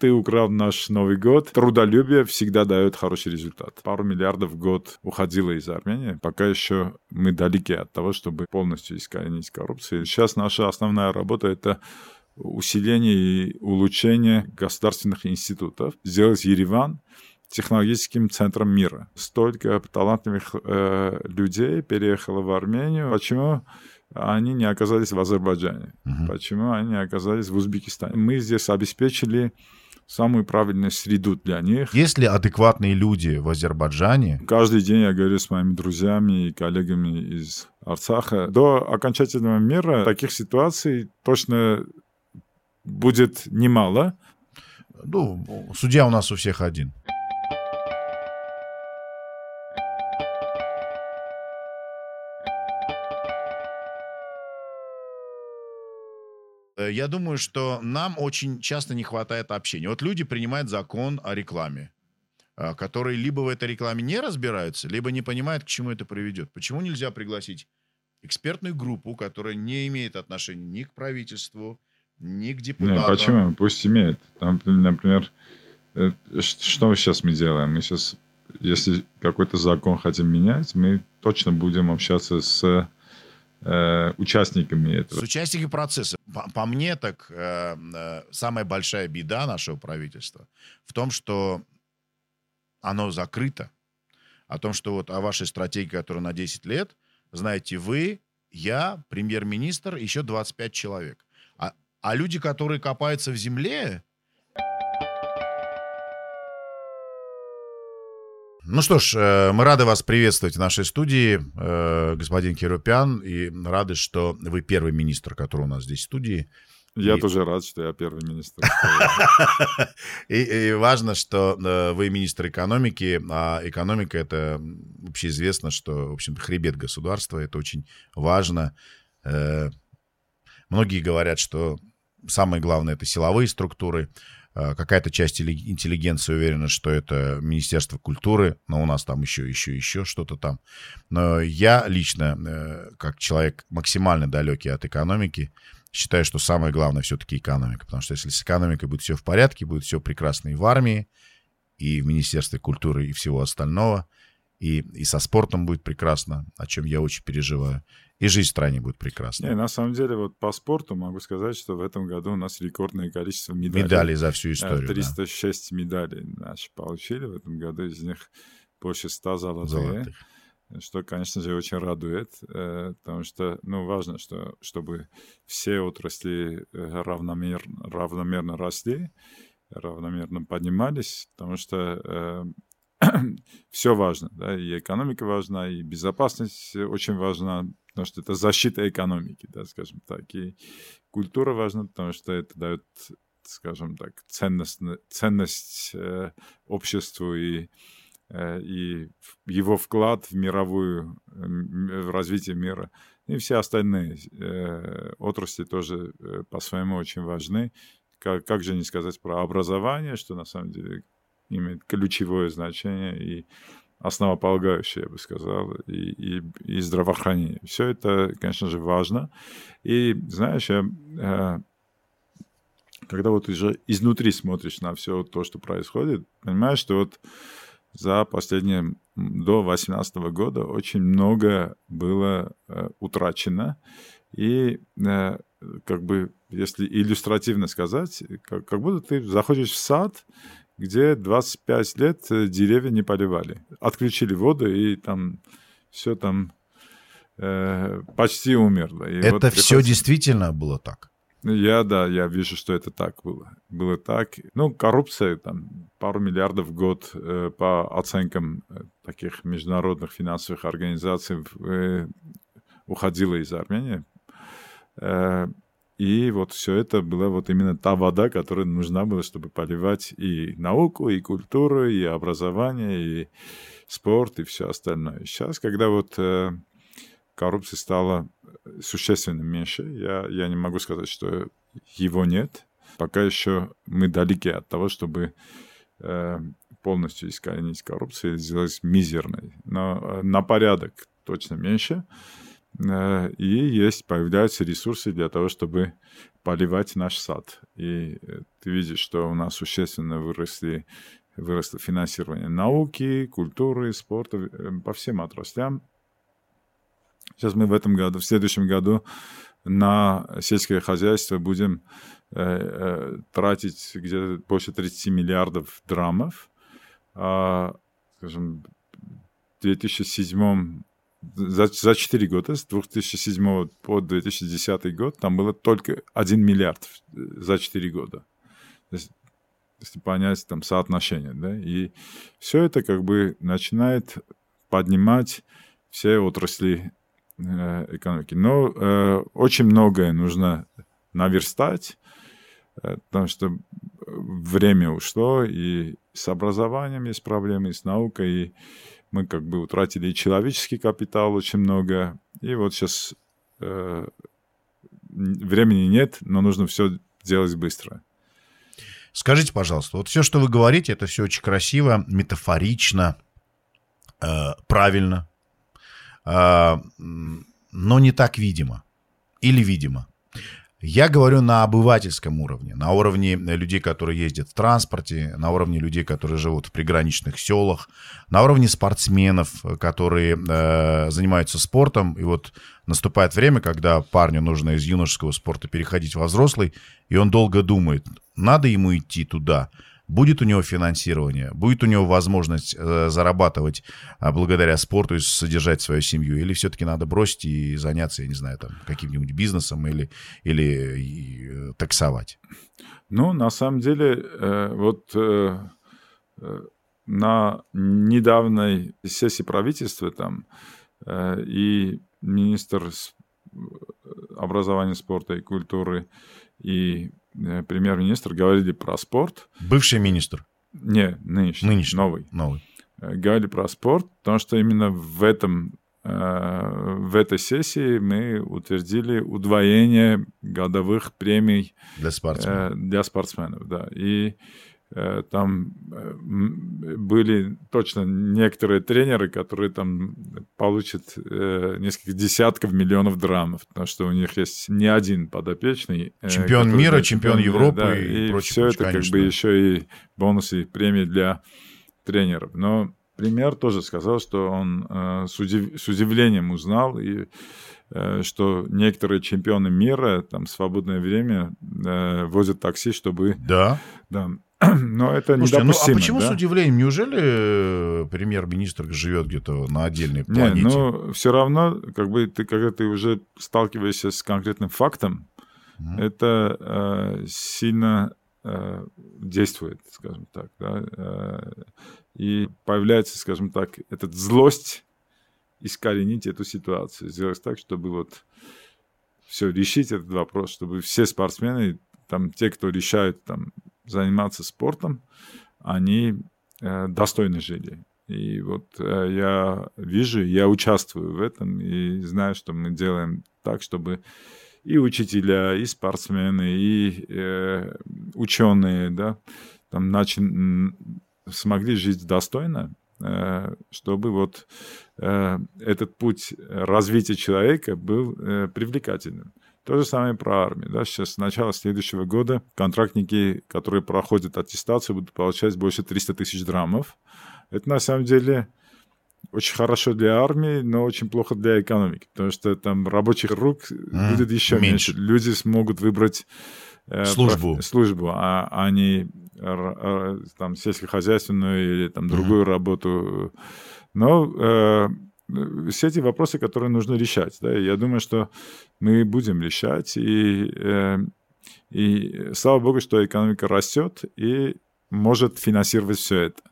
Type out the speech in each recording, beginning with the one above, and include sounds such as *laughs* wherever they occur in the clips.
ты украл наш Новый год. Трудолюбие всегда дает хороший результат. Пару миллиардов в год уходило из Армении. Пока еще мы далеки от того, чтобы полностью искоренить коррупцию. Сейчас наша основная работа — это усиление и улучшение государственных институтов. Сделать Ереван технологическим центром мира. Столько талантливых э, людей переехало в Армению. Почему они не оказались в Азербайджане? Угу. Почему они не оказались в Узбекистане? Мы здесь обеспечили самую правильную среду для них. Есть ли адекватные люди в Азербайджане? Каждый день я говорю с моими друзьями и коллегами из Арцаха. До окончательного мира таких ситуаций точно будет немало. Ну, судья у нас у всех один. Я думаю, что нам очень часто не хватает общения. Вот люди принимают закон о рекламе, э, которые либо в этой рекламе не разбираются, либо не понимают, к чему это приведет. Почему нельзя пригласить экспертную группу, которая не имеет отношения ни к правительству, ни к депутатам? Не, почему? Пусть имеет. Там, например, э, что сейчас мы делаем? Мы сейчас, если какой-то закон хотим менять, мы точно будем общаться с э, участниками этого. С участниками процесса. По, по мне, так э, э, самая большая беда нашего правительства в том, что оно закрыто. О том, что вот о вашей стратегии, которая на 10 лет, знаете вы, я, премьер-министр, еще 25 человек. А, а люди, которые копаются в земле, Ну что ж, э, мы рады вас приветствовать в нашей студии, э, господин Кирупян, и рады, что вы первый министр, который у нас здесь в студии. Я и... тоже рад, что я первый министр. *laughs* и, и важно, что э, вы министр экономики, а экономика это общеизвестно, что, в общем хребет государства, это очень важно. Многие говорят, что самое главное это силовые структуры. Э, какая-то часть интеллигенции уверена, что это Министерство культуры, но у нас там еще, еще, еще что-то там. Но я лично, э, как человек максимально далекий от экономики, считаю, что самое главное все-таки экономика. Потому что если с экономикой будет все в порядке, будет все прекрасно и в армии, и в Министерстве культуры, и всего остального, и, и со спортом будет прекрасно, о чем я очень переживаю и жизнь в стране будет прекрасна. Не, на самом деле, вот по спорту могу сказать, что в этом году у нас рекордное количество медалей. Медалей за всю историю, 306 да. медалей наши получили в этом году, из них больше 100 золотых. золотых. Что, конечно же, очень радует, э, потому что, ну, важно, что, чтобы все отрасли э, равномерно, равномерно росли, равномерно поднимались, потому что э, *clears throat* все важно, да, и экономика важна, и безопасность очень важна, потому что это защита экономики, да, скажем так. И культура важна, потому что это дает, скажем так, ценность, ценность э, обществу и, э, и его вклад в мировую, в развитие мира. И все остальные э, отрасли тоже э, по-своему очень важны. Как, как же не сказать про образование, что на самом деле имеет ключевое значение и основополагающее, я бы сказал, и, и, и здравоохранение. Все это, конечно же, важно. И, знаешь, я, э, когда вот уже изнутри смотришь на все то, что происходит, понимаешь, что вот за последние до 2018 года очень много было э, утрачено. И э, как бы, если иллюстративно сказать, как, как будто ты заходишь в сад, где 25 лет э, деревья не поливали. Отключили воду, и там все там э, почти умерло. И это вот все действительно было так? Я, да, я вижу, что это так было. Было так. Ну, коррупция, там, пару миллиардов в год э, по оценкам э, таких международных финансовых организаций э, уходила из Армении. Э, и вот все это была вот именно та вода, которая нужна была, чтобы поливать и науку, и культуру, и образование, и спорт, и все остальное. Сейчас, когда вот э, коррупции стало существенно меньше, я, я не могу сказать, что его нет. Пока еще мы далеки от того, чтобы э, полностью искоренить коррупцию и сделать мизерной. Но э, на порядок точно меньше. э, и есть, появляются ресурсы для того, чтобы поливать наш сад. И э, ты видишь, что у нас существенно выросли, выросло финансирование науки, культуры, спорта э, по всем отраслям. Сейчас мы в этом году, в следующем году на сельское хозяйство будем э, э, тратить где-то больше 30 миллиардов драмов. А, скажем, в 2007 за, за 4 года, с 2007 по 2010 год, там было только 1 миллиард за 4 года. Есть, если понять там соотношение, да, и все это как бы начинает поднимать все отрасли э, экономики. Но э, очень многое нужно наверстать, э, потому что время ушло, и с образованием есть проблемы, и с наукой, и мы как бы утратили человеческий капитал очень много, и вот сейчас э, времени нет, но нужно все делать быстро. Скажите, пожалуйста, вот все, что вы говорите, это все очень красиво, метафорично, э, правильно, э, но не так видимо или видимо. Я говорю на обывательском уровне, на уровне людей, которые ездят в транспорте, на уровне людей, которые живут в приграничных селах, на уровне спортсменов, которые э, занимаются спортом. И вот наступает время, когда парню нужно из юношеского спорта переходить во взрослый, и он долго думает, надо ему идти туда – будет у него финансирование, будет у него возможность э, зарабатывать э, благодаря спорту и содержать свою семью, или все-таки надо бросить и заняться, я не знаю, там, каким-нибудь бизнесом или, или э, таксовать? Ну, на самом деле, э, вот на недавней сессии правительства там и министр образования, спорта и культуры и премьер-министр говорили про спорт. Бывший министр? Не, нынешний. Нынешний. Новый. Новый. Э, говорили про спорт, потому что именно в этом э, в этой сессии мы утвердили удвоение годовых премий для спортсменов. Для спортсменов, да. И Э, там э, были точно некоторые тренеры, которые там получат э, несколько десятков миллионов драмов, потому что у них есть не один подопечный. Чемпион который, мира, чемпион, Европы да, и, и прочее. Все это конечно. как бы еще и бонусы, премии для тренеров. Но премьер тоже сказал, что он с, удив... с удивлением узнал и что некоторые чемпионы мира там в свободное время э, возят такси, чтобы да. Да, *clears throat* Но это Слушайте, недопустимо. Ну, а почему да? с удивлением? Неужели э, премьер-министр живет где-то на отдельной планете? Не, ну, все равно, как бы, ты, когда ты уже сталкиваешься с конкретным фактом, mm это э, сильно э, действует, скажем так, да, э, и появляется, скажем так, эта злость искоренить эту ситуацию, сделать так, чтобы вот все решить этот вопрос, чтобы все спортсмены, там, те, кто решают там заниматься спортом, они э, достойно жили. И вот э, я вижу, я участвую в этом и знаю, что мы делаем так, чтобы и учителя, и спортсмены, и э, ученые, да, там начин, смогли жить достойно, э, чтобы вот э, этот путь развития человека был э, привлекательным. То же самое про армию. Да? Сейчас с начала следующего года контрактники, которые проходят аттестацию, будут получать больше 300 тысяч драмов. Это на самом деле очень хорошо для армии, но очень плохо для экономики, потому что там рабочих рук mm, будет еще меньше. меньше. Люди смогут выбрать э, службу, проф... службу, а они там сельскохозяйственную или там другую mm. работу. Но э, все эти вопросы, которые нужно решать. Да? Я думаю, что мы будем решать. И, э, и слава богу, что экономика растет и может финансировать все это.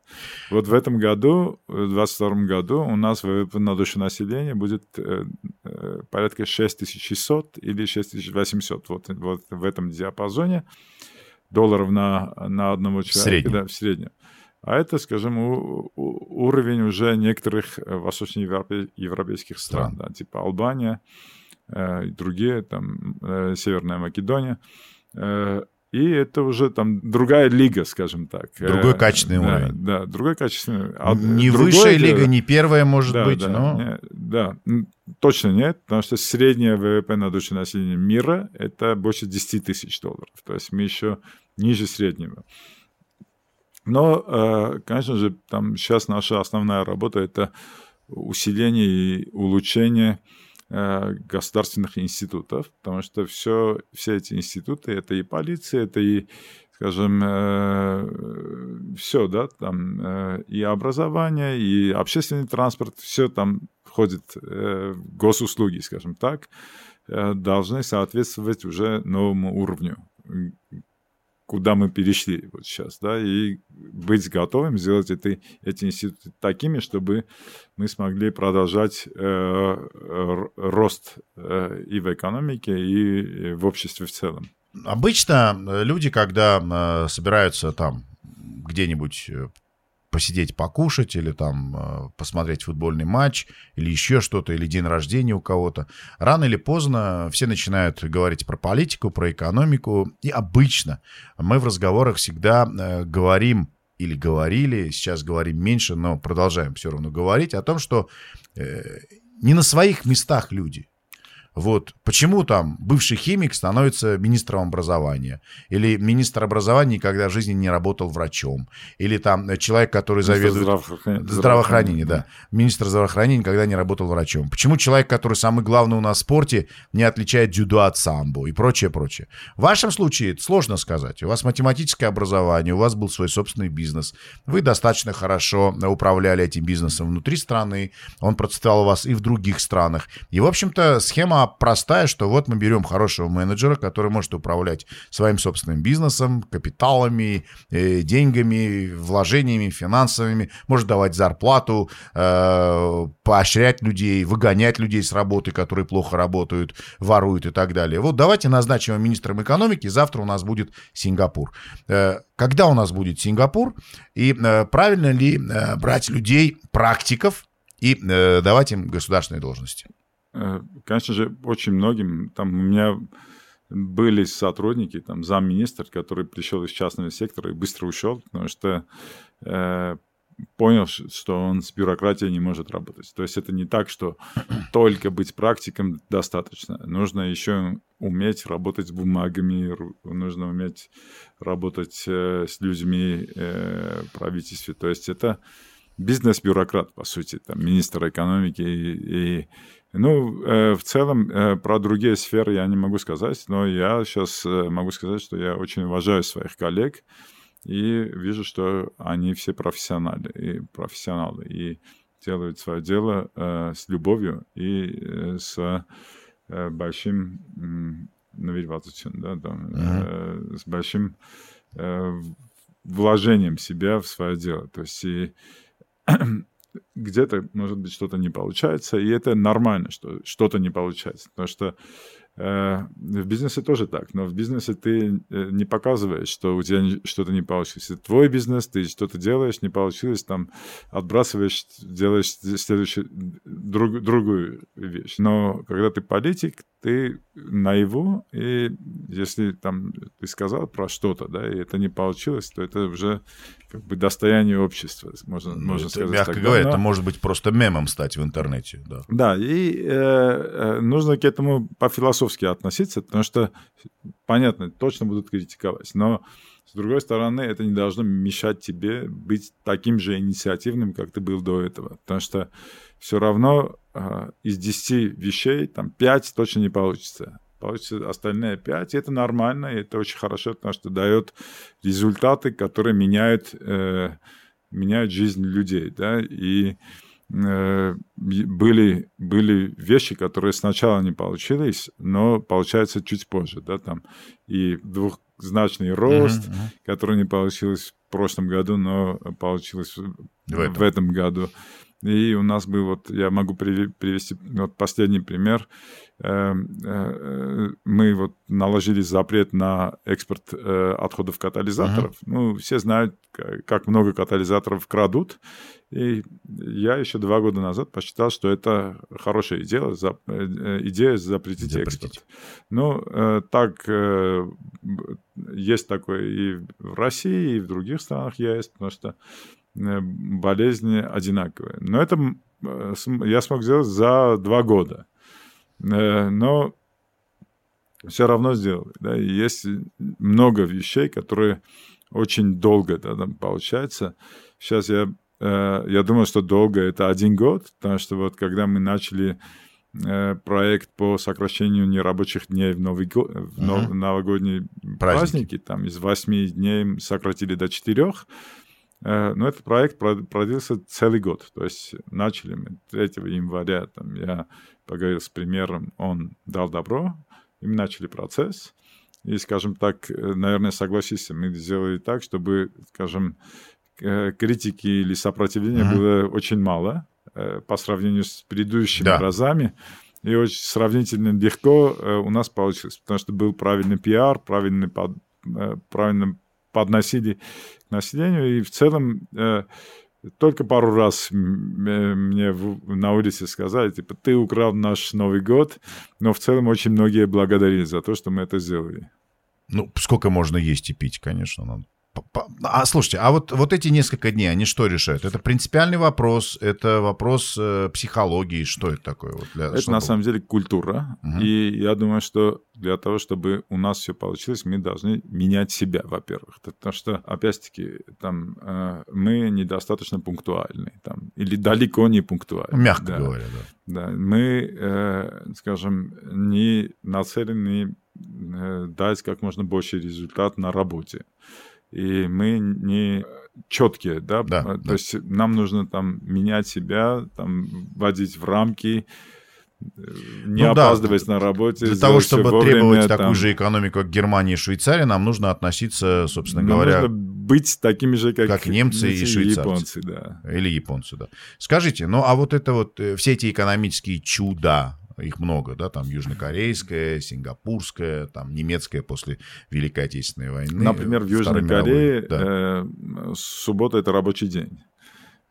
Вот в этом году, в 2022 году, у нас ВВП на душу населения будет э, э, порядка 6600 или 6800. Вот, вот в этом диапазоне долларов на, на одного человека. В среднем. Да, в среднем. А это, скажем, у, у, уровень уже некоторых э, восточноевропейских стран, да, типа Албания э, другие, там, э, Северная Македония. Э, и это уже там другая лига, скажем так. Другой э, качественный да, уровень. Да, другой качественный. А не высшая лига, не первая, может да, быть, да, но... Не, да, точно нет, потому что средняя ВВП на душу населения мира — это больше 10 тысяч долларов. То есть мы еще ниже среднего. Но, э, конечно же, там сейчас наша основная работа — это усиление и улучшение Э, государственных институтов, потому что все, все эти институты, это и полиция, это и, скажем, э, все, да, там и образование, и общественный транспорт, все там входит в госуслуги, скажем так, должны соответствовать уже новому уровню куда мы перешли вот сейчас, да, и быть готовым сделать это, эти институты такими, чтобы мы смогли продолжать э, рост э, и в экономике, и в обществе в целом. Обычно э, люди, когда э, собираются там где-нибудь э, посидеть, покушать или там э, посмотреть футбольный матч или еще что-то, или день рождения у кого-то. Рано или поздно все начинают говорить про политику, про экономику. И обычно мы в разговорах всегда э, говорим или говорили, сейчас говорим меньше, но продолжаем все равно говорить о том, что э, не на своих местах люди. Вот почему там бывший химик становится министром образования? Или министр образования никогда в жизни не работал врачом? Или там человек, который заведует... Здравоохранение, здравоохранение, да. Министр здравоохранения никогда не работал врачом. Почему человек, который самый главный у нас в спорте, не отличает дзюдо от самбо и прочее, прочее? В вашем случае это сложно сказать. У вас математическое образование, у вас был свой собственный бизнес. Вы достаточно хорошо управляли этим бизнесом внутри страны. Он процветал у вас и в других странах. И, в общем-то, схема простая, что вот мы берем хорошего менеджера, который может управлять своим собственным бизнесом, капиталами, э, деньгами, вложениями, финансовыми, может давать зарплату, э, поощрять людей, выгонять людей с работы, которые плохо работают, воруют и так далее. Вот давайте назначим его министром экономики, завтра у нас будет Сингапур. Э, когда у нас будет Сингапур? И правильно ли брать людей, практиков, и давать им государственные должности? Э, конечно же, очень многим, там у меня были сотрудники, там замминистр, который пришел из частного сектора и быстро ушел, потому что э, понял, что он с бюрократией не может работать. То есть это не так, что *clears throat* только быть практиком достаточно. Нужно еще уметь работать с бумагами, нужно уметь работать э, с людьми э, в правительстве. То есть это бизнес-бюрократ, по сути, там, министр экономики и, и ну, э, в целом, э, про другие сферы я не могу сказать, но я сейчас э, могу сказать, что я очень уважаю своих коллег и вижу, что они все профессионалы и профессионалы и делают свое дело с любовью и с большим да, там, mm-hmm. с большим вложением себя в свое дело. То есть и где-то, может быть, что-то не получается, и это нормально, что что-то не получается, потому что в бизнесе тоже так, но в бизнесе ты э, не показываешь, что у тебя что-то не получилось. Это твой бизнес, ты что-то делаешь, не получилось, там отбрасываешь, делаешь следующую, друг, другую вещь. Но когда ты политик, ты наяву, и если там ты сказал про что-то, да, и это не получилось, то это уже как бы достояние общества, можно, ну, можно это, сказать. Мягко так, говоря, да? это может быть просто мемом стать в интернете. Да, да и э, э нужно к этому по философии философски относиться, потому что, понятно, точно будут критиковать, но с другой стороны, это не должно мешать тебе быть таким же инициативным, как ты был до этого. Потому что все равно э, из 10 вещей там 5 точно не получится. Получится остальные 5, и это нормально, и это очень хорошо, потому что дает результаты, которые меняют, э, меняют жизнь людей. Да? И Э, были, были вещи, которые сначала не получились, но получается чуть позже, да, там и двухзначный рост, uh-huh, uh-huh. который не получилось в прошлом году, но получилось в этом, в этом году. И у нас был вот, я могу привести вот последний пример. Эм, э, мы вот наложили запрет на экспорт э, отходов катализаторов. Uh-huh. Ну, все знают, как много катализаторов крадут. И я еще два года назад посчитал, что это хорошая идея, за, э, идея запретить, запретить. экспорт. Ну, так есть такое и в России, и в других странах есть, потому что болезни одинаковые. Но это я смог сделать за два года. Э, но все равно сделали. Да? И есть много вещей, которые очень долго да, там получается. Сейчас я, э, я думаю, что долго это один год, потому что вот когда мы начали э, проект по сокращению нерабочих дней в, Новый год, в uh-huh. новогодние праздники. праздники, там из восьми дней сократили до четырех. Но этот проект продлился целый год. То есть начали мы 3 января. Там я поговорил с премьером, он дал добро, и мы начали процесс. И, скажем так, э, наверное, согласись, мы сделали так, чтобы, скажем, э, критики или сопротивления mm-hmm. было очень мало э, по сравнению с предыдущими да. разами. И очень сравнительно легко у нас получилось, потому что был правильный пиар, правильный под, правильно подносили к населению, и в целом только пару раз мне на улице сказали, типа, ты украл наш Новый год, но в целом очень многие благодарили за то, что мы это сделали. Ну, сколько можно есть и пить, конечно. Надо а слушайте, а вот, вот эти несколько дней, они что решают? Это принципиальный вопрос, это вопрос э, психологии, что это такое? Вот для, это чтобы... на самом деле культура, угу. и я думаю, что для того, чтобы у нас все получилось, мы должны менять себя, во-первых, потому что, опять-таки, там э, мы недостаточно пунктуальны, там, или далеко не пунктуальны. Мягко да. говоря, да. Да, мы, э, скажем, не нацелены э, дать как можно больше результат на работе и мы не четкие, да, да то да. есть нам нужно там менять себя, там вводить в рамки, э, не ну, опаздывать да. на работе. Для того, чтобы вовремя, требовать там... такую же экономику, как Германия и Швейцария, нам нужно относиться, собственно нам говоря... Нужно быть такими же, как, как немцы, немцы и швейцарцы. японцы, да. Или японцы, да. Скажите, ну а вот это вот, э, все эти экономические чуда, их много, да, там южнокорейская, сингапурская, там немецкая после Великой Отечественной войны. Например, в Южной Корее да. э, суббота это рабочий день.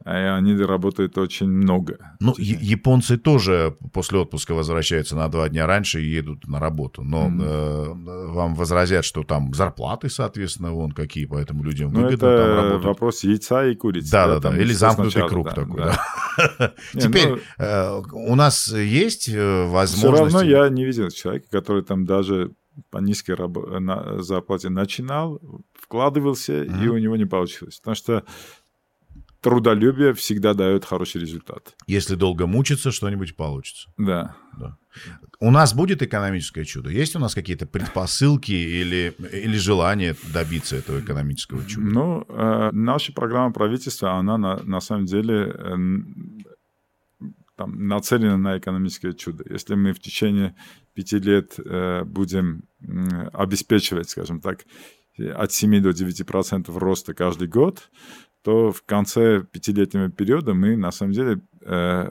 А они работают очень много. Ну, японцы тоже после отпуска возвращаются на два дня раньше и едут на работу. Но mm-hmm. э, вам возразят, что там зарплаты, соответственно, вон какие, поэтому людям ну, выгодно это там работать. вопрос яйца и курицы. Да, да. Или замкнутый сначала, круг да, такой, да. да. *laughs* Теперь ну, э, у нас есть возможность... Все равно я не видел человека, который там даже по низкой раб- на зарплате начинал, вкладывался, mm-hmm. и у него не получилось. Потому что трудолюбие всегда дает хороший результат. Если долго мучиться, что-нибудь получится. Да. да. У нас будет экономическое чудо? Есть у нас какие-то предпосылки или, или желание добиться этого экономического чуда? Ну, э, наша программа правительства, она на, на самом деле э, там, нацелена на экономическое чудо. Если мы в течение пяти лет э, будем э, обеспечивать, скажем так, от 7 до 9 процентов роста каждый год, то в конце пятилетнего периода мы на самом деле э,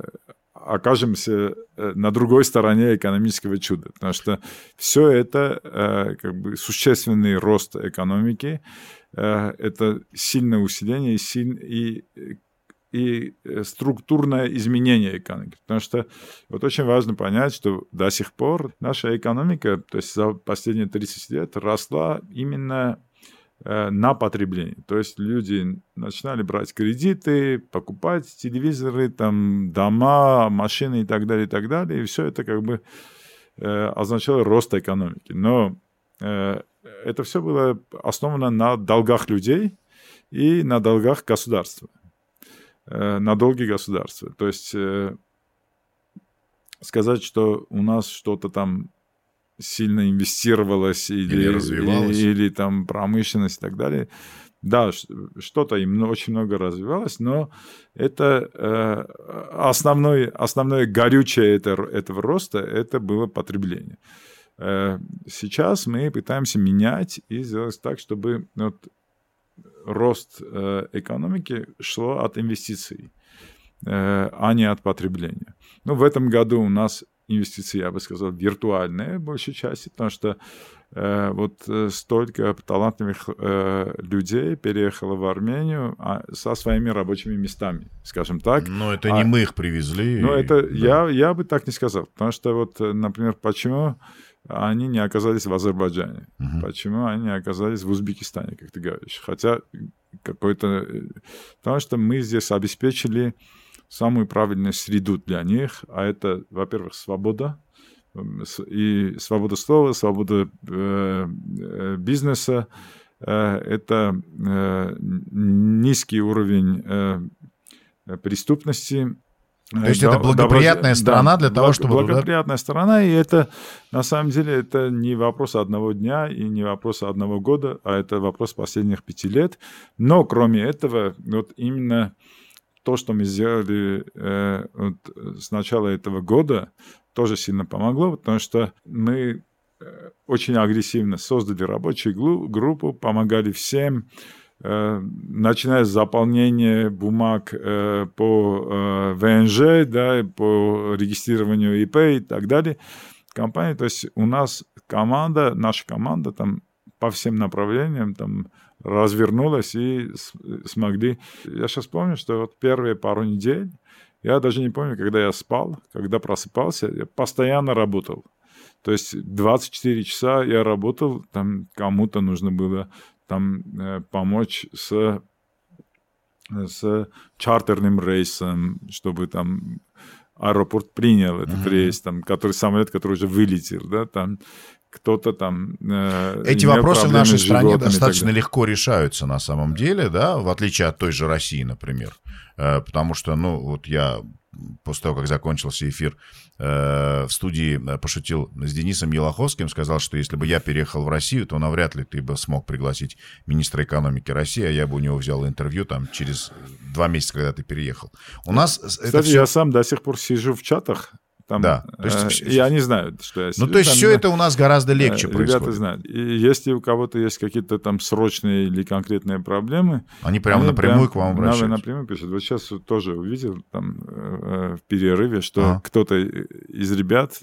окажемся э, на другой стороне экономического чуда, потому что все это э, как бы существенный рост экономики, э, это сильное усиление силь, и, и структурное изменение экономики. Потому что вот очень важно понять, что до сих пор наша экономика, то есть за последние 30 лет, росла именно Э, на потребление. То есть люди начинали брать кредиты, покупать телевизоры, там, дома, машины и так далее, и так далее. И все это как бы э, означало рост экономики. Но э, это все было основано на долгах людей и на долгах государства. Э, на долги государства. То есть э, сказать, что у нас что-то там сильно инвестировалось или, или развивалось. Или, или там промышленность и так далее. Да, что-то им очень много развивалось, но это э, основной, основное горючее это, этого роста это было потребление. Э, сейчас мы пытаемся менять и сделать так, чтобы вот, рост э, экономики шло от инвестиций. а не от потребления. Ну, в этом году у нас инвестиции, я бы сказал, виртуальные в большей части, потому что э, вот э, столько талантливых э, людей переехало в Армению а, со своими рабочими местами, скажем так. Но это а, не мы их привезли. Ну, это да. я, я бы так не сказал, потому что вот, например, почему они не оказались в Азербайджане, угу. почему они не оказались в Узбекистане, как ты говоришь, хотя какой-то... Потому что мы здесь обеспечили самую правильную среду для них, а это, во-первых, свобода, и свобода слова, свобода э, э, бизнеса, э, это э, низкий уровень э, преступности. То есть это благоприятная добро... страна для того, чтобы... Благоприятная страна, и это, на самом деле, это не вопрос одного дня и не вопрос одного года, а это вопрос последних пяти лет. Но, кроме этого, вот именно то, что мы сделали э, вот, с начала этого года, тоже сильно помогло, потому что мы э, очень агрессивно создали рабочую группу, помогали всем, э, начиная с заполнения бумаг э, по э, ВНЖ, да, по регистрированию ИП и так далее. Компании, то есть у нас команда, наша команда там по всем направлениям, там развернулась и смогли. Я сейчас помню, что вот первые пару недель, я даже не помню, когда я спал, когда просыпался, я постоянно работал. То есть 24 часа я работал, там кому-то нужно было там э, помочь с с чартерным рейсом, чтобы там аэропорт принял этот mm-hmm. рейс, там, который самолет, который уже вылетел, да, там кто-то там... Э, Эти вопросы в нашей стране достаточно легко решаются на самом деле, да, в отличие от той же России, например. Э, потому что, ну, вот я после того, как закончился эфир, э, в студии э, пошутил с Денисом Елоховским, сказал, что если бы я переехал в Россию, то навряд ли ты бы смог пригласить министра экономики России, а я бы у него взял интервью там через два месяца, когда ты переехал. У нас Кстати, это все... я сам до сих пор сижу в чатах там, да. То есть, э, и они знают, что я. Ну, то есть там, все это у нас гораздо э, легче ребята происходит. знают. И если у кого-то есть какие-то там срочные или конкретные проблемы... Они прямо они напрямую прям, к вам обращаются. напрямую пишут. Вот сейчас тоже увидел там э, в перерыве, что ага. кто-то из ребят,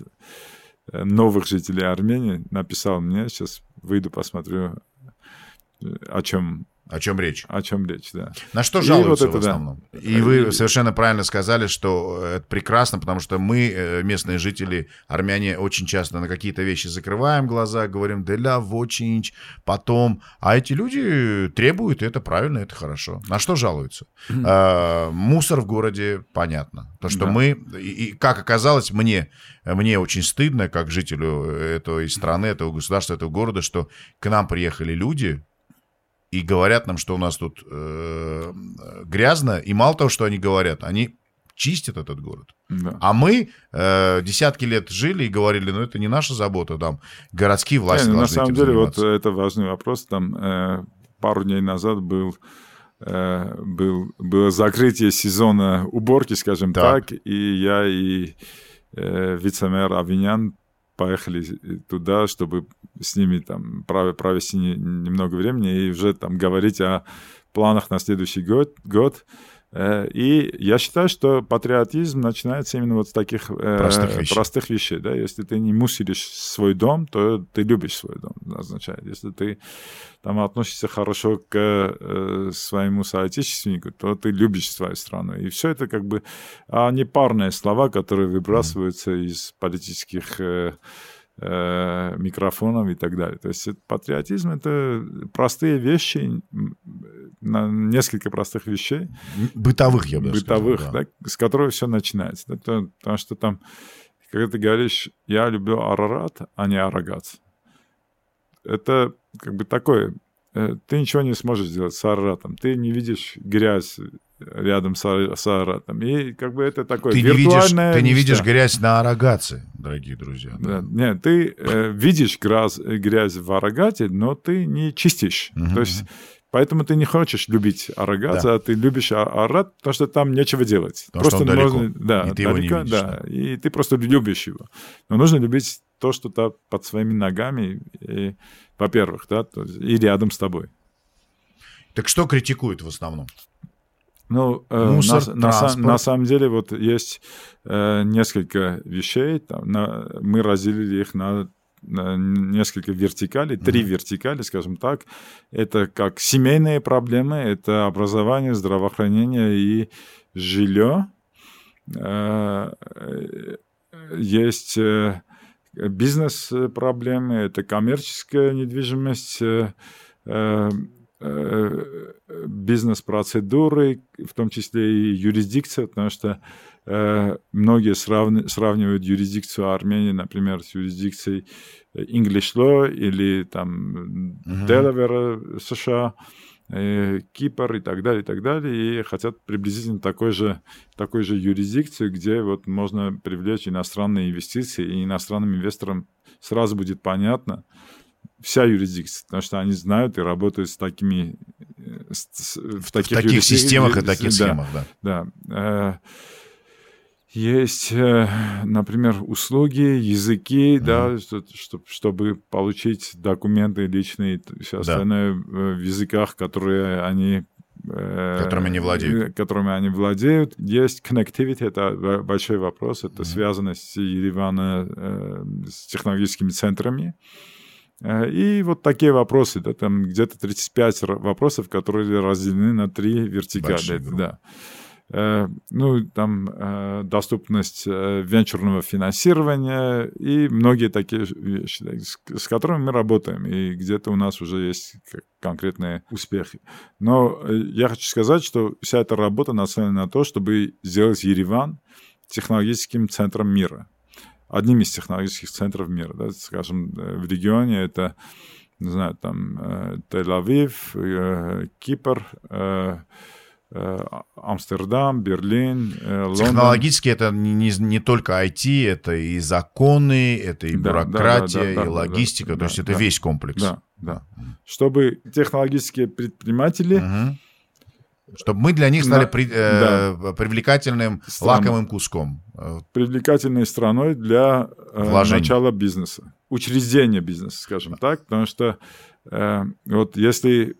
новых жителей Армении, написал мне, сейчас выйду, посмотрю, о чем о чем речь? О чем речь, да. На что жалуются вот это, в основном? Да. И вы совершенно правильно сказали, что это прекрасно, потому что мы, э, местные жители, армяне, очень часто на какие-то вещи закрываем глаза, говорим «да ля, вочинч», потом. А эти люди требуют, и это правильно, это хорошо. На что жалуются? А, мусор в городе, понятно. То, что да. мы, и, и как оказалось, мне, мне очень стыдно, как жителю этой страны, этого государства, этого города, что к нам приехали люди, и говорят нам, что у нас тут э, грязно, и мало того, что они говорят, они чистят этот город. Да. А мы э, десятки лет жили и говорили, ну это не наша забота, там городские власти не, ну, На самом деле заниматься. вот это важный вопрос. Там э, пару дней назад был э, был, было закрытие сезона уборки, скажем так, так и я и э, вице-мэр Авинян поехали туда, чтобы с ними там провести немного времени и уже там говорить о планах на следующий год. год. Э, и я считаю, что патриотизм начинается именно вот с таких э, простых вещей. простых вещей. Да? Если ты не мусоришь свой дом, то ты любишь свой дом, означает. Если ты там относишься хорошо к э, своему соотечественнику, то ты любишь свою страну. И все это как бы а не парные слова, которые выбрасываются mm. из политических э, э, микрофонов и так далее. То есть патриотизм — это простые вещи, несколько простых вещей. Бытовых, я бы Бытовых, сказал, да. да, с которых все начинается. Да, потому, потому что там, когда ты говоришь, я люблю Арарат, а не Арагат, это как бы такое, э, ты ничего не сможешь сделать с Араратом. Ты не видишь грязь рядом с, с Аратом. И как бы это такое ты не видишь, Ты не видишь грязь на Арагате, дорогие друзья. Да. Да, нет, ты э, видишь грязь, грязь в Арагате, но ты не чистишь. Угу. То есть Поэтому ты не хочешь любить Арагат, да. а ты любишь Арат, потому что там нечего делать. Потому просто что он далеко, можно, да, и ты далеко, его не видишь, да, да, и ты просто любишь его. Но нужно любить то, что то под своими ногами, и, во-первых, да, и рядом с тобой. Так что критикуют в основном? Ну, э, Мусор, на, на, на самом деле вот есть э, несколько вещей. Там, на, мы разделили их на несколько вертикалей, три mm-hmm. вертикали, скажем так. Это как семейные проблемы, это образование, здравоохранение и жилье. Э, есть э, бизнес-проблемы, это коммерческая недвижимость, э, бизнес-процедуры, в том числе и юрисдикция, потому что многие сравни, сравнивают юрисдикцию Армении, например, с юрисдикцией English Law или там uh-huh. США. Э, Кипр и так далее, и так далее, и хотят приблизительно такой же, такой же юрисдикцию, где вот можно привлечь иностранные инвестиции, и иностранным инвесторам сразу будет понятно вся юрисдикция, потому что они знают и работают с такими... Э, с, в таких, в таких системах и таких да, схемах, да. Да. Э, есть, э, например, услуги, языки, mm-hmm. да, чтобы, чтобы получить документы личные, все остальное да. В языках, которые они которыми они владеют. Которыми они владеют. Есть connectivity, это большой вопрос, это mm-hmm. связанность Еревана с технологическими центрами. И вот такие вопросы, да, там где-то 35 вопросов, которые разделены на три вертикали. Да. Э, ну, там э, доступность э, венчурного финансирования и многие такие вещи, с которыми мы работаем, и где-то у нас уже есть конкретные успехи. Но я хочу сказать, что вся эта работа нацелена на то, чтобы сделать Ереван технологическим центром мира. Одним из технологических центров мира. Да, скажем, в регионе это, не знаю, там Тель-Авив, Кипр, Э, Амстердам, Берлин, э, Лондон. Технологически это не, не, не только IT, это и законы, это и бюрократия, да, да, да, и логистика, да, то есть да, это да, весь комплекс. Да, да. Чтобы технологические предприниматели... Угу. Чтобы мы для них стали на, при, э, да. привлекательным Стран... лакомым куском. Привлекательной страной для э, начала бизнеса. Учреждения бизнеса, скажем так. Потому что э, вот если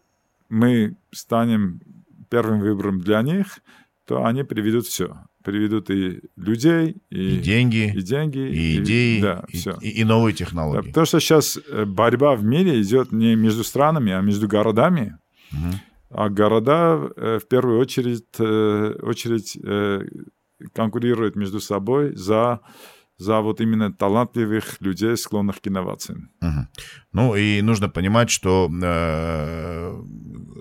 мы станем первым выбором для них, то они приведут все. Приведут и людей, и, и деньги, и, деньги, и, и идеи, да, и, все. И, и новые технологии. Да, потому что сейчас э, борьба в мире идет не между странами, а между городами. Угу. А города э, в первую очередь, э, очередь конкурируют между собой за за вот именно талантливых людей, склонных к инновациям. Угу. Ну и нужно понимать, что э,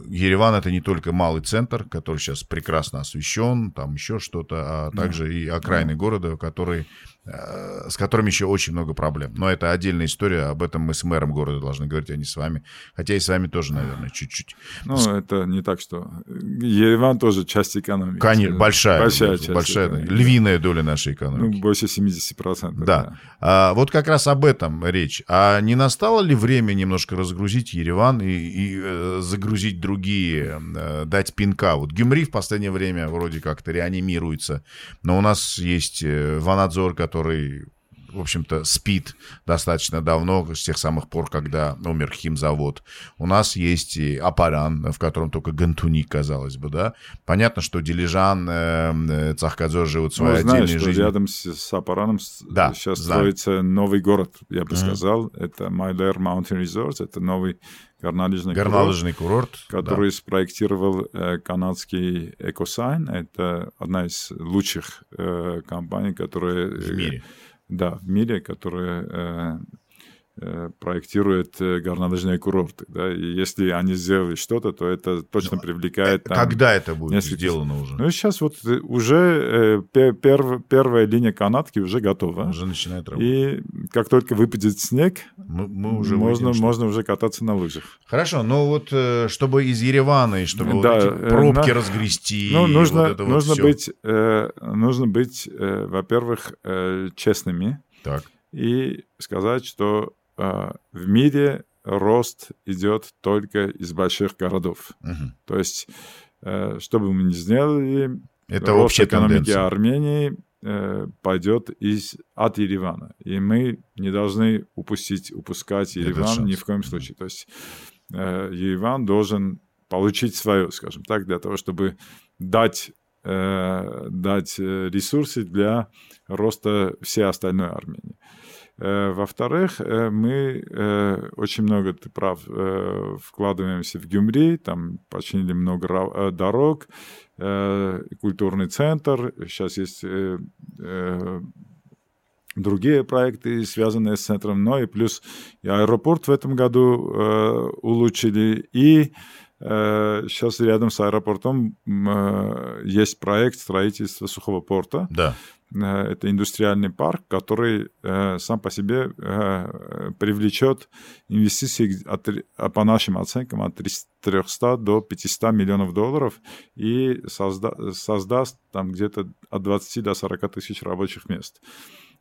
Ереван это не только малый центр, который сейчас прекрасно освещен, там еще что-то, а также да. и окраины да. города, который Э, с которыми еще очень много проблем. Но это отдельная история, об этом мы с мэром города должны говорить, а не с вами. Хотя и с вами тоже, наверное, чуть-чуть. Ну, с... это не так, что... Ереван тоже часть экономики. Конечно, большая. Большая часть. Большая, экономики. львиная доля нашей экономики. Ну, больше 70%. Да. да. А, вот как раз об этом речь. А не настало ли время немножко разгрузить Ереван и, и э, загрузить другие, э, дать пинка? Вот Гюмри в последнее время вроде как-то реанимируется, но у нас есть э, Ванадзор, который который в общем-то, спит достаточно давно, с тех самых пор, когда умер химзавод. У нас есть и Апаран, в котором только Гантуник, казалось бы, да. Понятно, что Дилижан, э, э Цахкадзор живут своей ну, знаешь, отдельной жизнью. рядом с, с Апараном да, сейчас знаю. строится новый город, я бы mm-hmm. сказал. Это Майдер Mountain Resort, это новый горнолыжный, горнолыжный курорт, курорт, который да. спроектировал э, канадский Экосайн. Это одна из лучших э, компаний, которая... В мире. Э, да, в мире, которая Э, проектирует э, горнолыжные курорты. Да? И если они сделали что-то, то это точно ну, привлекает... Там, Когда это будет несколько... сделано уже? Ну, сейчас вот э, уже перв, первая линия канатки уже готова. Уже начинает работать. И как только выпадет снег, мы, мы уже можно, выйдем, можно уже кататься на лыжах. Хорошо, но вот чтобы из Еревана, и чтобы да, вот эти пробки на... разгрести... Ну, нужно, вот нужно, вот быть, э, нужно быть, э, во-первых, э, честными. Так. И сказать, что в мире рост идет только из больших городов. Угу. То есть, э, что бы мы ни сделали, это рост экономики тенденция. Армении э, пойдет из, от Еревана. И мы не должны упустить, упускать Ереван ни в коем случае. То есть э, Ереван должен получить свое, скажем так, для того, чтобы дать, э, дать ресурсы для роста всей остальной Армении. Э, во-вторых, э, мы э, очень много, ты прав, вкладываемся в Гюмри, там починили много дорог, культурный центр, сейчас есть другие проекты, связанные с центром, но и плюс и аэропорт в этом году улучшили, и сейчас рядом с аэропортом э, есть проект строительства сухого порта. Да. Э, это индустриальный парк, который э, сам по себе э, привлечет инвестиции от, по нашим оценкам от 300 до 500 миллионов долларов и созда, создаст там где-то от 20 до 40 тысяч рабочих мест.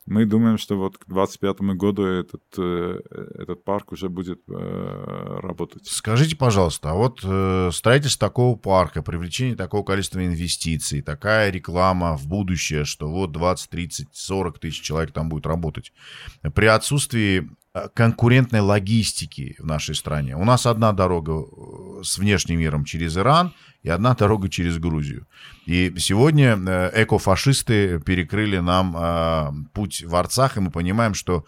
Мы думаем, что вот к 2025 году этот, э, этот парк уже будет э, работать. Скажите, пожалуйста, а вот э, строительство такого парка, привлечение такого количества инвестиций, такая реклама в будущее, что вот 20, 30, 40 тысяч человек там будет работать, при отсутствии конкурентной логистики в нашей стране. У нас одна дорога э, с внешним миром через Иран и одна дорога через Грузию. И сегодня э, экофашисты перекрыли нам путь в Арцах, и мы понимаем, что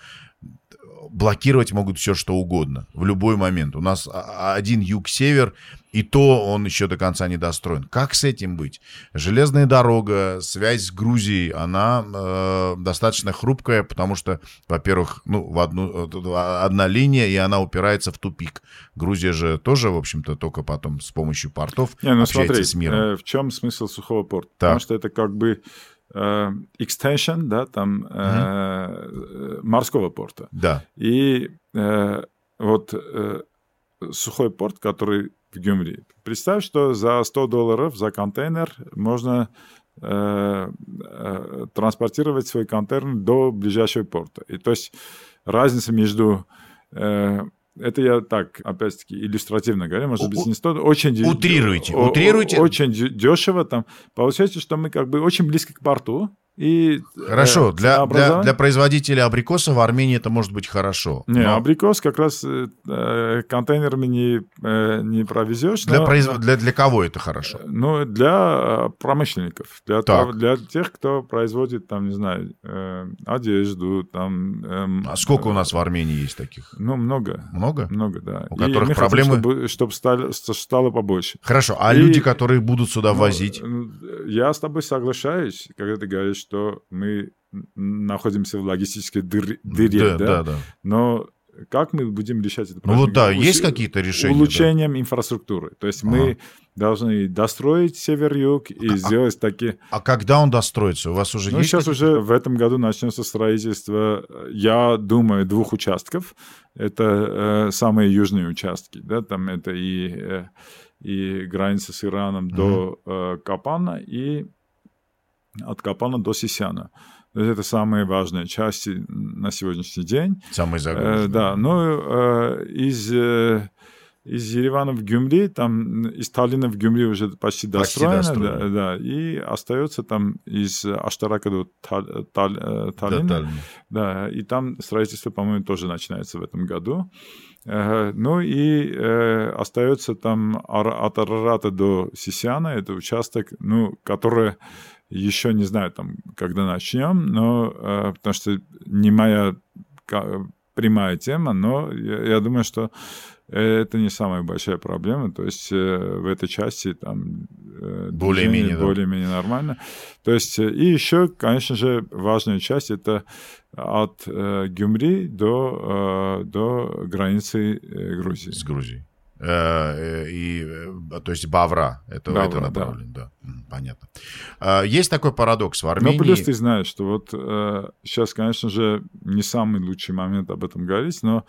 блокировать могут все что угодно в любой момент. У нас один юг-север, и то он еще до конца не достроен. Как с этим быть? Железная дорога, связь с Грузией, она э, достаточно хрупкая, потому что, во-первых, ну, в одну, одна линия, и она упирается в тупик. Грузия же тоже, в общем-то, только потом с помощью портов не, ну, общается смотри, с миром. Э, в чем смысл сухого порта? Так. Потому что это как бы extension, да, там mm-hmm. морского порта. Да. И э, вот сухой порт, который в Гюмри. Представь, что за 100 долларов за контейнер можно э, э, транспортировать свой контейнер до ближайшего порта. И то есть разница между э, это я так, опять-таки, иллюстративно говорю, может быть, не стоит. Очень утрируйте, утрируйте. Очень дешево там. Получается, что мы как бы очень близко к порту, и, хорошо, э, для, для, для производителя абрикоса в Армении это может быть хорошо. Не, но... абрикос как раз э, э контейнерами не, э, не провезешь. Для, но, произ... для, для кого это хорошо? Э, ну, для промышленников, для, так. для тех, кто производит, там, не знаю, э, одежду. Там, э, а сколько у нас в Армении есть таких? Ну, много. Много? Много, да. У которых И проблемы... Хотим, чтобы, чтобы стало, стало побольше. Хорошо, а И, люди, которые будут сюда ну, возить? Я с тобой соглашаюсь, когда ты говоришь, что мы находимся в логистической дыр, дыре, да, да? да, да. Но как мы будем решать это? Ну вот да, Уч... есть какие-то решения? Улучшением да? инфраструктуры. То есть ага. мы должны достроить север-юг и а, сделать такие... А когда он достроится? У вас уже ну, есть? сейчас уже в этом году начнется строительство, я думаю, двух участков. Это э, самые южные участки, да, там это и, э, и граница с Ираном угу. до э, Капана и от Капана до Сисяна. Это самые важные части на сегодняшний день. Самые загруженные. Э, да, ну, э, из, э, из Еревана в Гюмри, там, из Таллина в Гюмри уже почти, почти достроено, достроено. Да, да, и остается там из Аштарака до Таль, Таль, э, Таллина. Да, да, и там строительство, по-моему, тоже начинается в этом году. Э, ну и э, остается там от Арарата до Сисяна, это участок, ну, который еще не знаю, там, когда начнем, но э, потому что не моя прямая тема, но я, я думаю, что это не самая большая проблема. То есть э, в этой части там э, более-менее более-менее нормально. То есть э, и еще, конечно же, важная часть это от э, Гюмри до э, до границы э, Грузии. С Грузией. Э, и, э, то есть Бавра, это, Бавра, это направление, да. да. Понятно. А, есть такой парадокс в Армении. Ну, плюс ты знаешь, что вот э, сейчас, конечно же, не самый лучший момент об этом говорить, но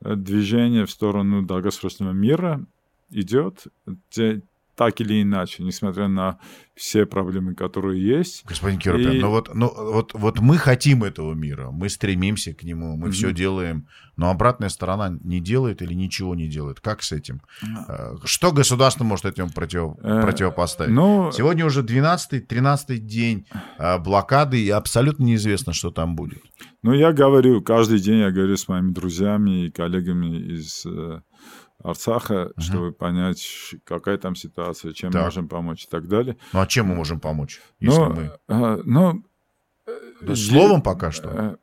движение в сторону долгосрочного мира идет. Те, так или иначе, несмотря на все проблемы, которые есть. Господин Киропян, и... ну вот, ну вот, вот мы хотим этого мира, мы стремимся к нему, мы mm-hmm. все делаем, но обратная сторона не делает или ничего не делает. Как с этим? Mm-hmm. Что государство может этому против, э, противопоставить? Ну... Сегодня уже 12-13 день э, блокады, и абсолютно неизвестно, что там будет. Ну, я говорю, каждый день я говорю с моими друзьями и коллегами из Арцаха, угу. чтобы понять, какая там ситуация, чем так. можем помочь и так далее. Ну а чем мы можем помочь, если но, мы... А, ну, да, словом пока что? Э,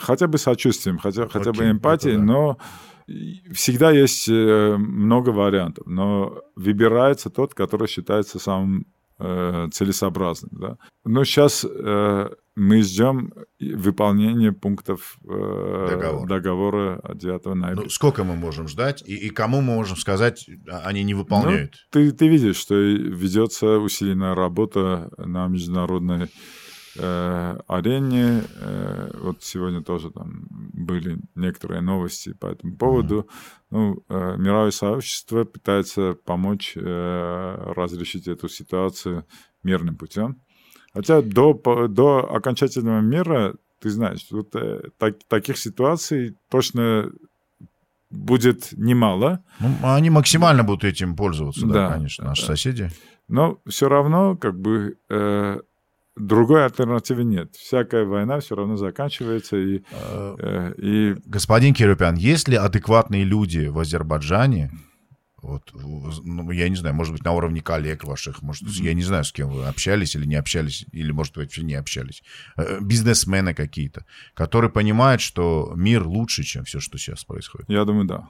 хотя бы сочувствием, хотя, хотя бы эмпатией, да. но всегда есть э, много вариантов, но выбирается тот, который считается самым э, целесообразным. Да? Но сейчас э, мы ждем выполнения пунктов э, Договор. договора от 9 ноября. Ну, сколько мы можем ждать и, и кому мы можем сказать, а, они не выполняют? Ну, ты, ты видишь, что ведется усиленная работа на международной э, арене. Э, вот сегодня тоже там были некоторые новости по этому поводу. Mm-hmm. Ну, э, мировое сообщество пытается помочь э, разрешить эту ситуацию мирным путем. Хотя до, до окончательного мира, ты знаешь, вот, э, так, таких ситуаций точно будет немало. Ну, они максимально будут этим пользоваться, да, да конечно, наши соседи. Но все равно, как бы, э, другой альтернативы нет. Всякая война все равно заканчивается. И, э, э, и... Господин Кирюпян, есть ли адекватные люди в Азербайджане, вот, ну, я не знаю, может быть, на уровне коллег ваших, может, mm-hmm. я не знаю, с кем вы общались или не общались, или, может, вообще не общались. Э, бизнесмены какие-то, которые понимают, что мир лучше, чем все, что сейчас происходит. Я думаю, да.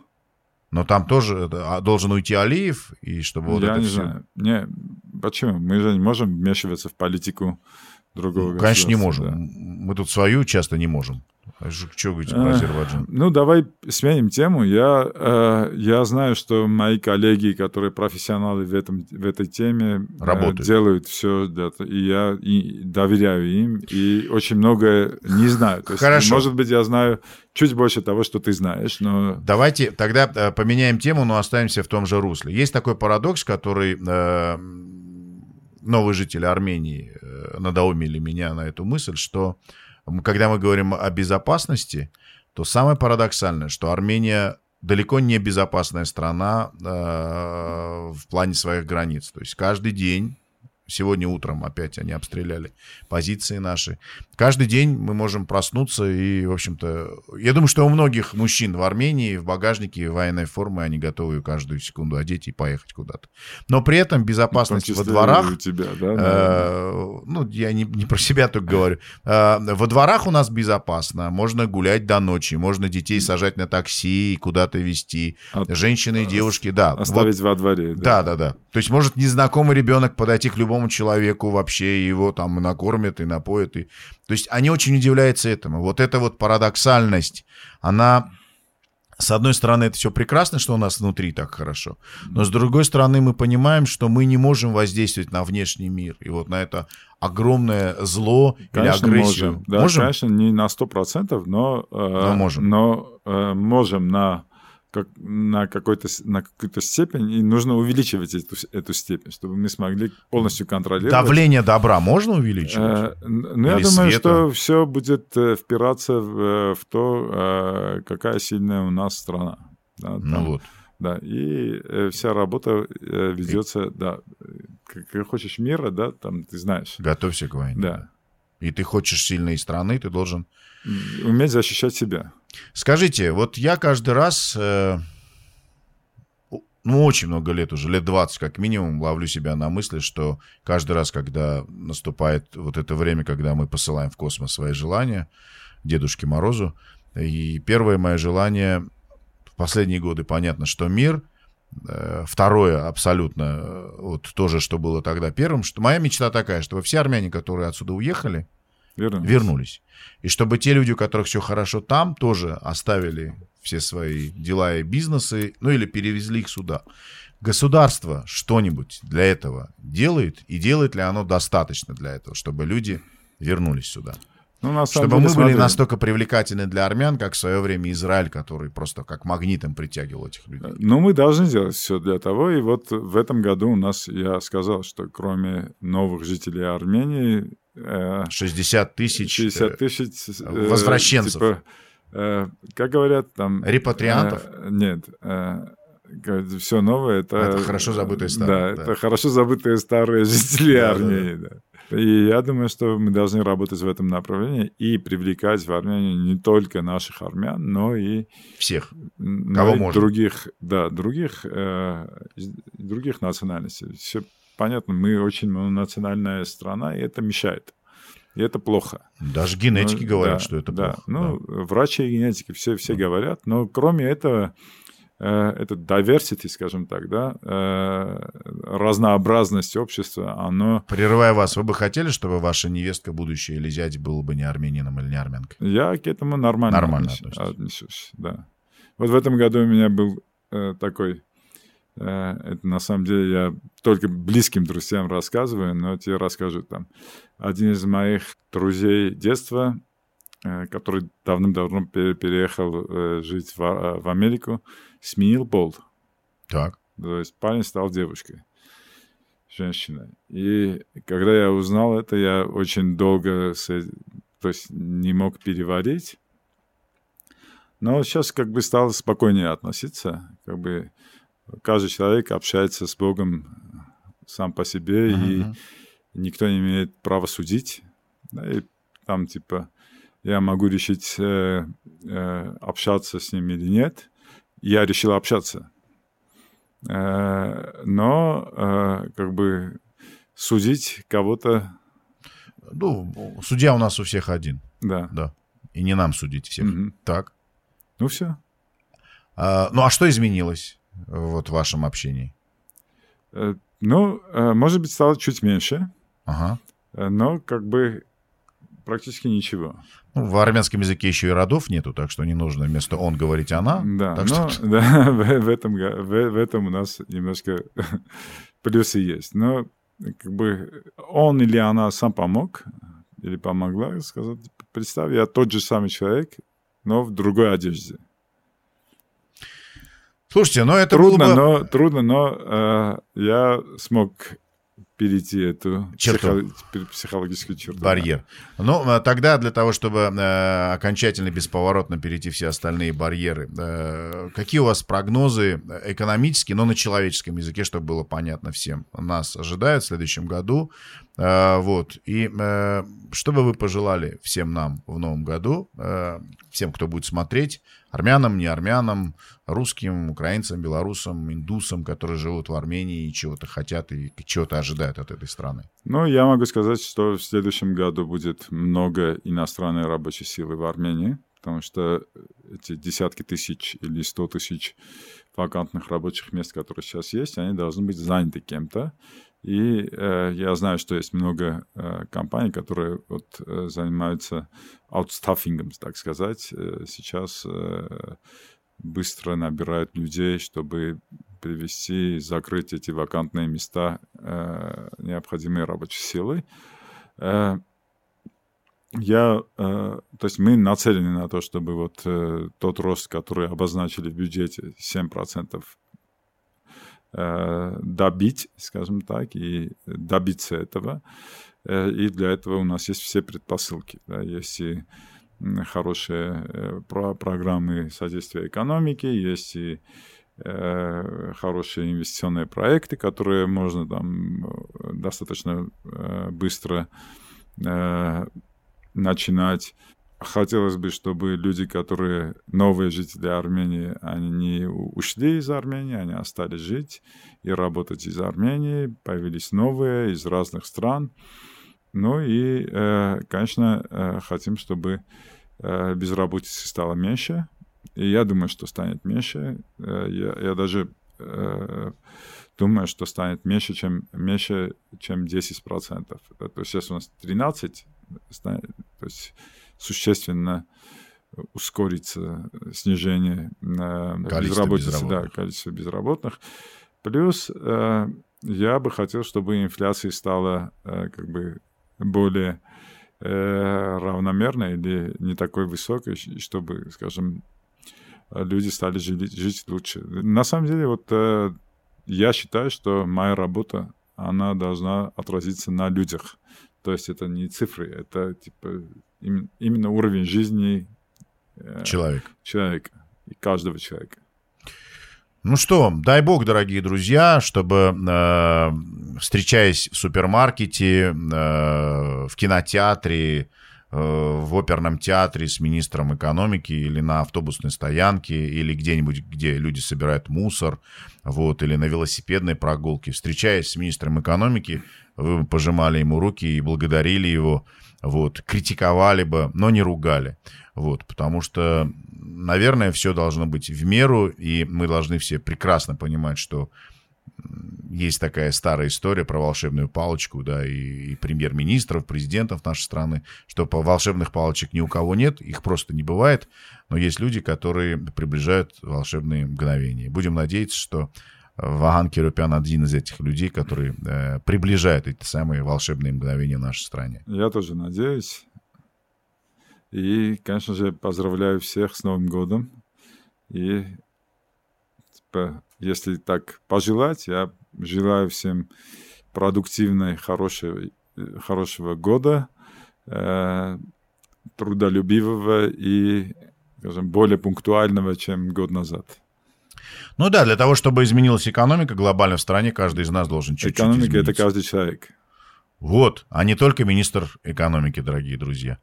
Но там тоже а, должен уйти Алиев, и чтобы вот Я это не все... знаю. Не, почему? Мы же не можем вмешиваться в политику другого ну, Конечно, не можем. Да. Мы тут свою часто не можем. Что говорите про Азербайджан? Ну, давай сменим тему. Я, э, я знаю, что мои коллеги, которые профессионалы в, этом, в этой теме, э, Работают. делают все этого. И я и доверяю им, и очень многое не знаю. То есть, Хорошо. Может быть, я знаю чуть больше того, что ты знаешь, но... Давайте тогда э, поменяем тему, но останемся в том же русле. Есть такой парадокс, который э, новые жители Армении надоумили меня на эту мысль, что когда мы говорим о безопасности, то самое парадоксальное, что Армения далеко не безопасная страна э, в плане своих границ. То есть каждый день Сегодня утром опять они обстреляли позиции наши. Каждый день мы можем проснуться и, в общем-то, я думаю, что у многих мужчин в Армении в багажнике военной формы они готовы каждую секунду одеть и поехать куда-то. Но при этом безопасность во дворах... У тебя, да, э, ну, я не, не про себя только говорю. Э, во дворах у нас безопасно. Можно гулять до ночи, можно детей сажать на такси и куда-то везти. От, Женщины и девушки, да. Оставить вот, во дворе. Да, да, да. То есть может незнакомый ребенок подойти к любому другому человеку вообще его там накормят и напоят. И... То есть они очень удивляются этому. Вот эта вот парадоксальность, она... С одной стороны, это все прекрасно, что у нас внутри так хорошо, но с другой стороны, мы понимаем, что мы не можем воздействовать на внешний мир. И вот на это огромное зло конечно, или агрессию. Можем. Да, можем? конечно, не на 100%, но, э, но можем, но, э, можем на как, на какой-то на какую-то степень, и нужно увеличивать эту, эту степень, чтобы мы смогли полностью контролировать. Давление добра можно увеличивать? Э, ну, я думаю, света? что все будет э, впираться в, э, в то, э, какая сильная у нас страна. Да, ну там, ну вот. Да, и вся работа ведется, и... да, как хочешь мира, да, там, ты знаешь. Готовься к войне. Да. И ты хочешь сильной страны, ты должен... Уметь защищать себя. Скажите, вот я каждый раз, э, ну, очень много лет уже, лет 20 как минимум, ловлю себя на мысли, что каждый раз, когда наступает вот это время, когда мы посылаем в космос свои желания Дедушке Морозу, и первое мое желание в последние годы, понятно, что мир, э, второе абсолютно, э, вот то же, что было тогда первым, что моя мечта такая, чтобы все армяне, которые отсюда уехали, вернулись. вернулись. И чтобы те люди, у которых все хорошо там, тоже оставили все свои дела и бизнесы, ну или перевезли их сюда. Государство что-нибудь для этого делает, и делает ли оно достаточно для этого, чтобы люди вернулись сюда? Ну, на самом Чтобы деле, мы смотри. были настолько привлекательны для армян, как в свое время Израиль, который просто как магнитом притягивал этих людей. Ну, мы должны делать все для того. И вот в этом году у нас, я сказал, что кроме новых жителей Армении, 60 тысяч, 60 тысяч э, возвращенцев. Типа, э, как говорят там... Репатриантов? Э, нет. Все новое это... Это хорошо забытые старые. Да, да. это хорошо забытые старые жители да, Армении. Да. Да. И я думаю, что мы должны работать в этом направлении и привлекать в Армению не только наших армян, но и всех, но кого и можно. других, да, других, э, других национальностей. Все понятно, мы очень национальная страна, и это мешает. И это плохо. Даже генетики ну, говорят, да, что это да. плохо. Ну, да. врачи и генетики все, все да. говорят, но кроме этого, э, это diversity, скажем так, да, э, разнообразность общества, оно... Прерывая вас, вы бы хотели, чтобы ваша невестка будущая или зять был бы не армянином или не армянкой? Я к этому нормально, нормально отношусь, отношусь, да. Вот в этом году у меня был э, такой это на самом деле я только близким друзьям рассказываю, но тебе расскажу там. Один из моих друзей детства, э, который давным-давно переехал э, жить в, в Америку, сменил пол. Так. То есть парень стал девушкой, женщиной. И когда я узнал это, я очень долго то есть не мог переварить. Но сейчас как бы стал спокойнее относиться. Как бы каждый человек общается с Богом сам по себе, uh-huh. и никто не имеет права судить. Да, и там, типа, я могу решить, э, э, общаться с ним или нет. Я решил общаться. Э, но, э, как бы, судить кого-то... Ну, судья у нас у всех один. Да. Да. И не нам судить всех. Угу. Так. Ну, все. А, ну, а что изменилось? Вот в вашем общении? Э, ну, э, может быть, стало чуть меньше. Ага. Э, но как бы практически ничего. Ну, в армянском языке еще и родов нету, так что не нужно вместо он говорить она. Да, так но, что... *laughs* да в, в, этом, в, в этом у нас немножко *laughs* плюсы есть. Но как бы он или она сам помог, или помогла, сказать, представь, я тот же самый человек, но в другой одежде. Слушайте, но это трудно, было бы... но трудно, но э, я смог перейти эту черту. Психо- психологическую черту. Барьер. Да. Ну, а тогда для того, чтобы э, окончательно бесповоротно перейти все остальные барьеры, э, какие у вас прогнозы экономические, но на человеческом языке, чтобы было понятно всем, нас ожидает в следующем году? Э, вот. И э, что бы вы пожелали всем нам в новом году, э, всем, кто будет смотреть, армянам, не армянам, русским, украинцам, белорусам, индусам, которые живут в Армении и чего-то хотят и чего-то ожидают от этой страны? Ну, я могу сказать, что в следующем году будет много иностранной рабочей силы в Армении, потому что эти десятки тысяч или сто тысяч вакантных рабочих мест, которые сейчас есть, они должны быть заняты кем-то. И э, я знаю, что есть много э, компаний, которые вот, э, занимаются аутстаффингом, так сказать. Э, сейчас э, быстро набирают людей, чтобы привести и закрыть эти вакантные места э, необходимой рабочей силой. Э, я, э, то есть мы нацелены на то, чтобы вот э, тот рост, который обозначили в бюджете, 7% Э, добить, скажем так, и добиться этого. Э, и для этого у нас есть все предпосылки. Да, есть и хорошие э, программы содействия экономике, есть и хорошие инвестиционные проекты, которые можно там достаточно быстро начинать. Хотелось бы, чтобы люди, которые новые жители Армении, они не ушли из Армении, они остались жить и работать из Армении, появились новые из разных стран. Ну и, э, конечно, э, хотим, чтобы э, безработицы стало меньше. И я думаю, что станет меньше. Я, я даже думаю, что станет меньше, чем, меньше, чем 10%. То есть сейчас у нас 13, то есть существенно ускорится снижение количество безработицы, безработных. да, количество безработных. Плюс э, я бы хотел, чтобы инфляция стала э, как бы более э, равномерной или не такой высокой, чтобы, скажем, люди стали жить, жить лучше. На самом деле, вот э, я считаю, что моя работа, она должна отразиться на людях. То есть это не цифры, это типа именно уровень жизни э, Человек. человека и каждого человека. Ну что, дай бог, дорогие друзья, чтобы, э, встречаясь в супермаркете, э, в кинотеатре, э, в оперном театре с министром экономики или на автобусной стоянке, или где-нибудь, где люди собирают мусор, вот, или на велосипедной прогулке, встречаясь с министром экономики, вы пожимали ему руки и благодарили его, вот, критиковали бы, но не ругали, вот, потому что, наверное, все должно быть в меру, и мы должны все прекрасно понимать, что есть такая старая история про волшебную палочку, да, и, и премьер-министров, президентов нашей страны, что по волшебных палочек ни у кого нет, их просто не бывает, но есть люди, которые приближают волшебные мгновения. Будем надеяться, что Ваган Кирупян один из этих людей, который э, приближает эти самые волшебные мгновения в нашей стране. Я тоже надеюсь. И, конечно же, поздравляю всех с Новым годом. И, типа, если так пожелать, я желаю всем продуктивной, хорошей, хорошего года, э, трудолюбивого и, скажем, более пунктуального, чем год назад. Ну да, для того, чтобы изменилась экономика глобально в стране, каждый из нас должен чуть-чуть Экономика это каждый человек. Вот, а не только министр экономики, дорогие друзья.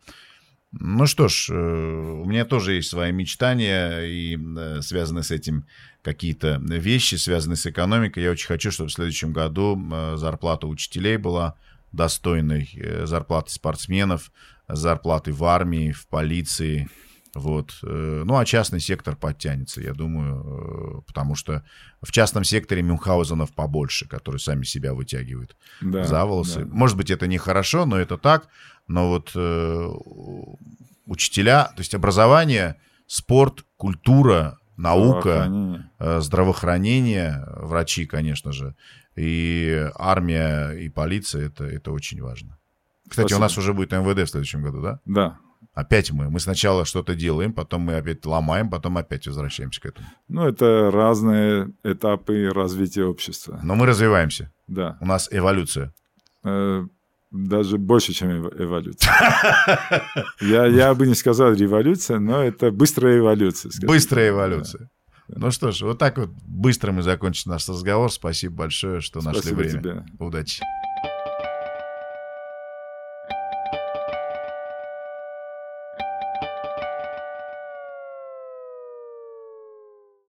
Ну что ж, э, у меня тоже есть свои мечтания и э, связаны с этим какие-то вещи, связанные с экономикой. Я очень хочу, чтобы в следующем году э, зарплата учителей была достойной, зарплаты спортсменов, зарплаты в армии, в полиции, вот. Ну, а частный сектор подтянется, я думаю, потому что в частном секторе Мюнхгаузенов побольше, которые сами себя вытягивают да, за волосы. Да. Может быть, это нехорошо, но это так но вот э, учителя, то есть образование, спорт, культура, наука, здравоохранение. Э, здравоохранение, врачи, конечно же, и армия, и полиция, это, это очень важно. Кстати, Спасибо. у нас уже будет МВД в следующем году, да? Да. Опять мы. Мы сначала что-то делаем, потом мы опять ломаем, потом опять возвращаемся к этому. Ну, это разные этапы развития общества. Но мы развиваемся. Да. У нас эволюция. Э, даже больше, чем эволюция. *laughs* я, я бы не сказал революция, но это быстрая эволюция. Быстрая эволюция. Да. Ну что ж, вот так вот быстро мы закончим наш разговор. Спасибо большое, что Спасибо нашли время. Тебе. Удачи.